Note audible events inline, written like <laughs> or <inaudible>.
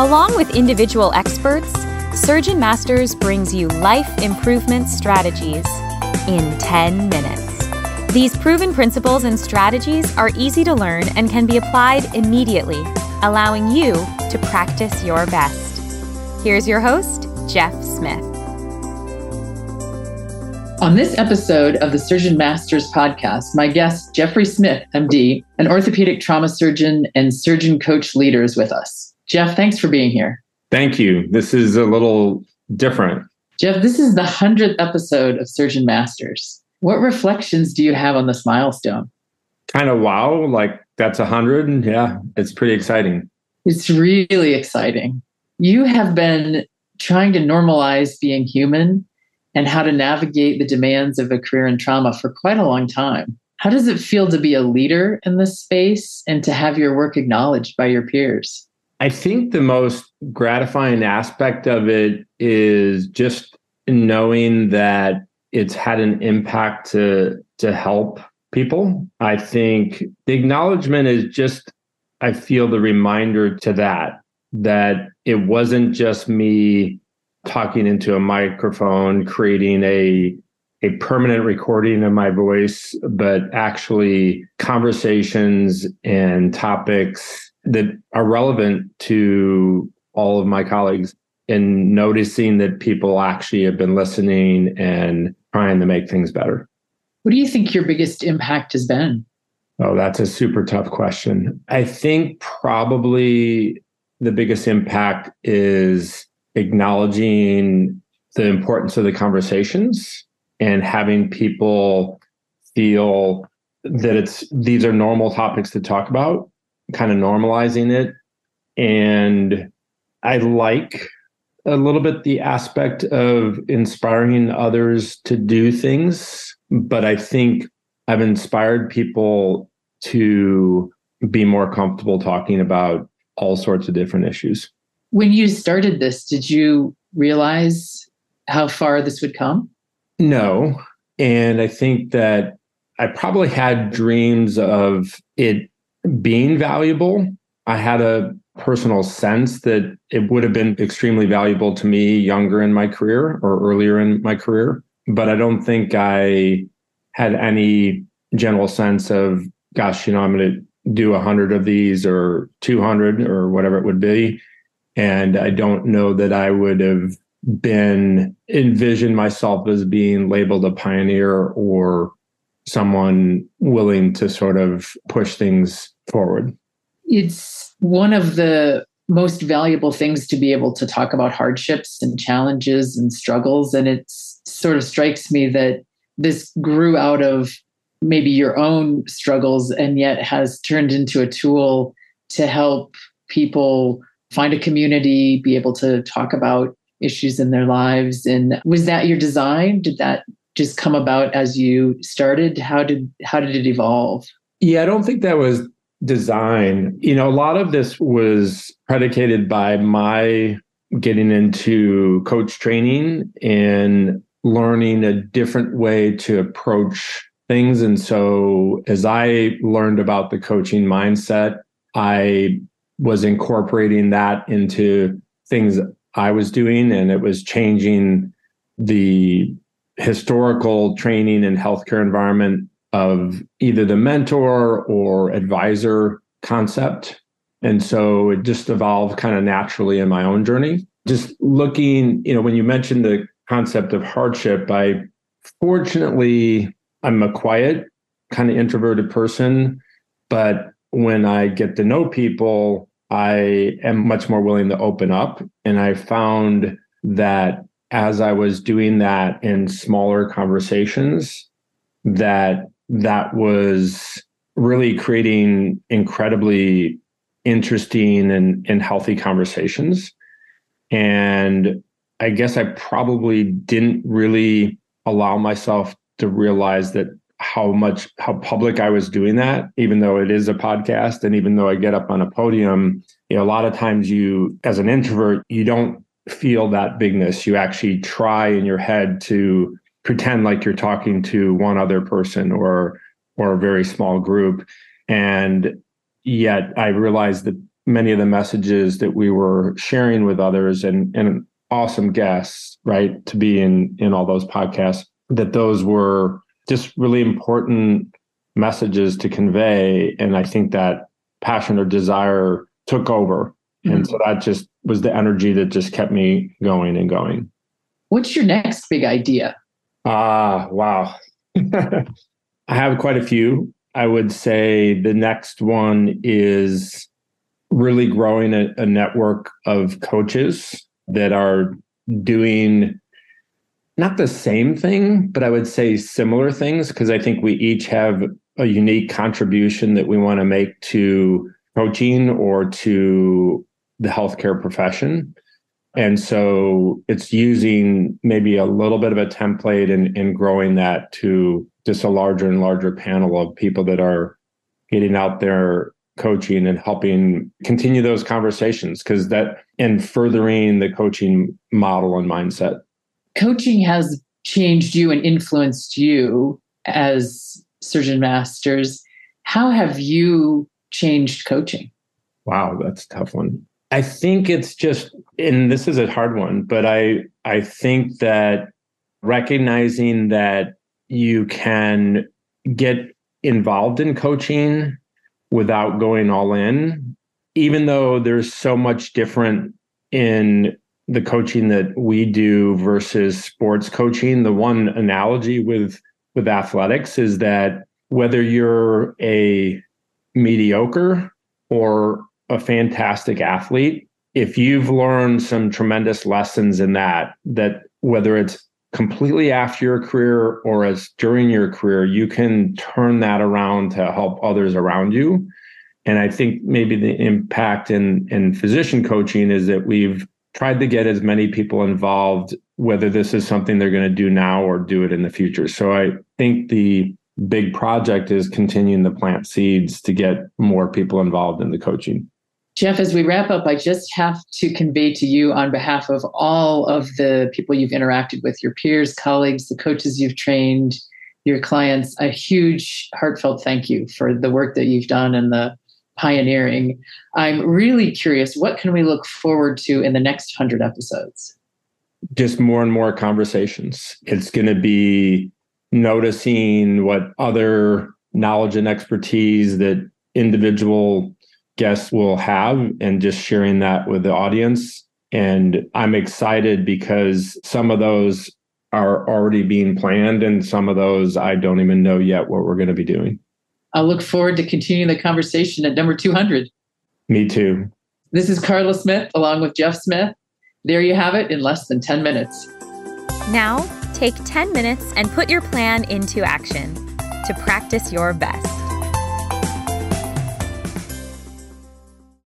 Along with individual experts, SurgeonMasters brings you life improvement strategies in 10 minutes. These proven principles and strategies are easy to learn and can be applied immediately, allowing you to practice your best. Here's your host, Jeff Smith. On this episode of the SurgeonMasters podcast, my guest, Jeffrey Smith, MD, an orthopedic trauma surgeon and surgeon coach leader, is with us. Jeff, thanks for being here. Thank you. This is a little different. Jeff, this is the 100th episode of SurgeonMasters. What reflections do you have on this milestone? Kind of wow, like that's a 100. Yeah, it's pretty exciting. It's really exciting. You have been trying to normalize being human and how to navigate the demands of a career in trauma for quite a long time. How does it feel to be a leader in this space and to have your work acknowledged by your peers? I think the most gratifying aspect of it is just knowing that it's had an impact to to help people. I think the acknowledgement is just I feel the reminder to that that it wasn't just me talking into a microphone creating a a permanent recording of my voice, but actually conversations and topics that are relevant to all of my colleagues and noticing that people actually have been listening and trying to make things better. What do you think your biggest impact has been? Oh, that's a super tough question. I think probably the biggest impact is acknowledging the importance of the conversations and having people feel that it's these are normal topics to talk about kind of normalizing it. And I like a little bit the aspect of inspiring others to do things, but I think I've inspired people to be more comfortable talking about all sorts of different issues. When you started this, did you realize how far this would come? No. And I think that I probably had dreams of it being valuable. I had a personal sense that it would have been extremely valuable to me younger in my career or earlier in my career. But I don't think I had any general sense of, gosh, you know, I'm going to do 100 of these or 200 or whatever it would be. And I don't know that I would have been envisioned myself as being labeled a pioneer or someone willing to sort of push things forward. It's one of the most valuable things to be able to talk about hardships and challenges and struggles. And it sort of strikes me that this grew out of maybe your own struggles and yet has turned into a tool to help people find a community, be able to talk about issues in their lives. And was that your design? Did that just come about as you started? How did how did it evolve? Yeah, I don't think that was design. You know, a lot of this was predicated by my getting into coach training and learning a different way to approach things. And so as I learned about the coaching mindset, I was incorporating that into things I was doing, and it was changing the historical training and healthcare environment of either the mentor or advisor concept. And so it just evolved kind of naturally in my own journey. Just looking, you know, when you mentioned the concept of hardship, I fortunately, I'm a quiet, kind of introverted person. But when I get to know people, I am much more willing to open up. And I found that as I was doing that in smaller conversations, that that was really creating incredibly interesting and, and healthy conversations. And I guess I probably didn't really allow myself to realize that how much how public I was doing that, even though it is a podcast and even though I get up on a podium, you know, a lot of times you as an introvert, you don't feel that bigness. You actually try in your head to pretend like you're talking to one other person or or a very small group. And yet I realized that many of the messages that we were sharing with others and, and awesome guests, right, to be in in all those podcasts, that those were just really important messages to convey. And I think that passion or desire took over. Mm-hmm. And so that just was the energy that just kept me going and going. What's your next big idea? Ah, uh, wow. <laughs> I have quite a few. I would say the next one is really growing a, a network of coaches that are doing not the same thing, but I would say similar things because I think we each have a unique contribution that we want to make to coaching or to the healthcare profession. And so it's using maybe a little bit of a template and, and growing that to just a larger and larger panel of people that are getting out there coaching and helping continue those conversations because that and furthering the coaching model and mindset. Coaching has changed you and influenced you as surgeon masters. How have you changed coaching? Wow, that's a tough one. I think it's just, and this is a hard one, but I I think that recognizing that you can get involved in coaching without going all in, even though there's so much different in the coaching that we do versus sports coaching. The one analogy with with athletics is that whether you're a mediocre or a fantastic athlete, if you've learned some tremendous lessons in that, that whether it's completely after your career or as during your career, you can turn that around to help others around you. And I think maybe the impact in, in physician coaching is that we've tried to get as many people involved, whether this is something they're going to do now or do it in the future. So I think the big project is continuing to plant seeds to get more people involved in the coaching. Jeff, as we wrap up, I just have to convey to you on behalf of all of the people you've interacted with, your peers, colleagues, the coaches you've trained, your clients, a huge heartfelt thank you for the work that you've done and the pioneering. I'm really curious, what can we look forward to in the next 100 episodes? Just more and more conversations. It's going to be noticing what other knowledge and expertise that individual guests will have and just sharing that with the audience. And I'm excited because some of those are already being planned, and some of those I don't even know yet what we're going to be doing. I look forward to continuing the conversation at number 200. Me too. This is Carla Smith along with Jeff Smith. There you have it in less than 10 minutes. Now, take 10 minutes and put your plan into action to practice your best.